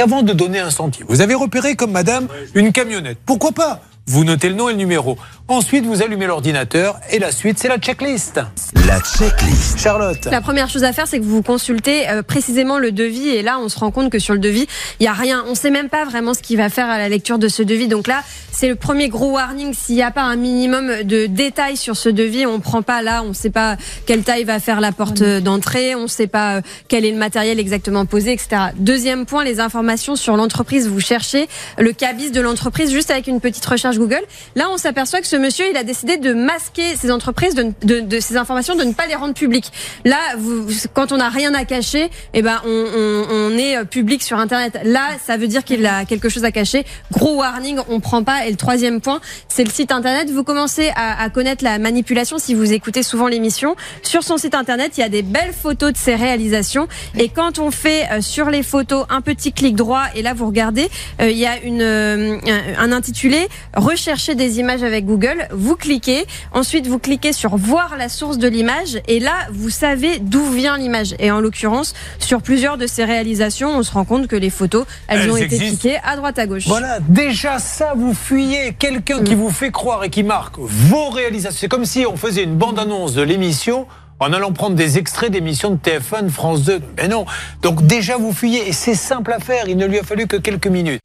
qu'avant de donner un sentier, vous avez repéré comme madame une camionnette. Pourquoi pas? Vous notez le nom et le numéro. Ensuite, vous allumez l'ordinateur et la suite, c'est la checklist. La checklist. Charlotte. La première chose à faire, c'est que vous consultez euh, précisément le devis et là, on se rend compte que sur le devis, il y a rien. On sait même pas vraiment ce qu'il va faire à la lecture de ce devis. Donc là, c'est le premier gros warning. S'il n'y a pas un minimum de détails sur ce devis, on prend pas là, on sait pas quelle taille va faire la porte d'entrée, on sait pas euh, quel est le matériel exactement posé, etc. Deuxième point, les informations sur l'entreprise. Vous cherchez le cabis de l'entreprise juste avec une petite recherche Google. Là, on s'aperçoit que ce monsieur, il a décidé de masquer ces entreprises, de, ces informations, de ne pas les rendre publiques. Là, quand on n'a rien à cacher, eh ben, on, est euh, public sur Internet. Là, ça veut dire qu'il a quelque chose à cacher. Gros warning, on prend pas. Et le troisième point, c'est le site Internet. Vous commencez à, connaître la manipulation si vous écoutez souvent l'émission. Sur son site Internet, il y a des belles photos de ses réalisations. Et quand on fait euh, sur les photos un petit clic droit, et là, vous regardez, euh, il y a un intitulé rechercher des images avec Google, vous cliquez, ensuite vous cliquez sur voir la source de l'image et là vous savez d'où vient l'image. Et en l'occurrence, sur plusieurs de ces réalisations, on se rend compte que les photos, elles, Elles ont été cliquées à droite à gauche. Voilà, déjà ça, vous fuyez quelqu'un qui vous fait croire et qui marque vos réalisations. C'est comme si on faisait une bande-annonce de l'émission en allant prendre des extraits d'émissions de TF1, de France 2. Mais non. Donc déjà, vous fuyez et c'est simple à faire. Il ne lui a fallu que quelques minutes.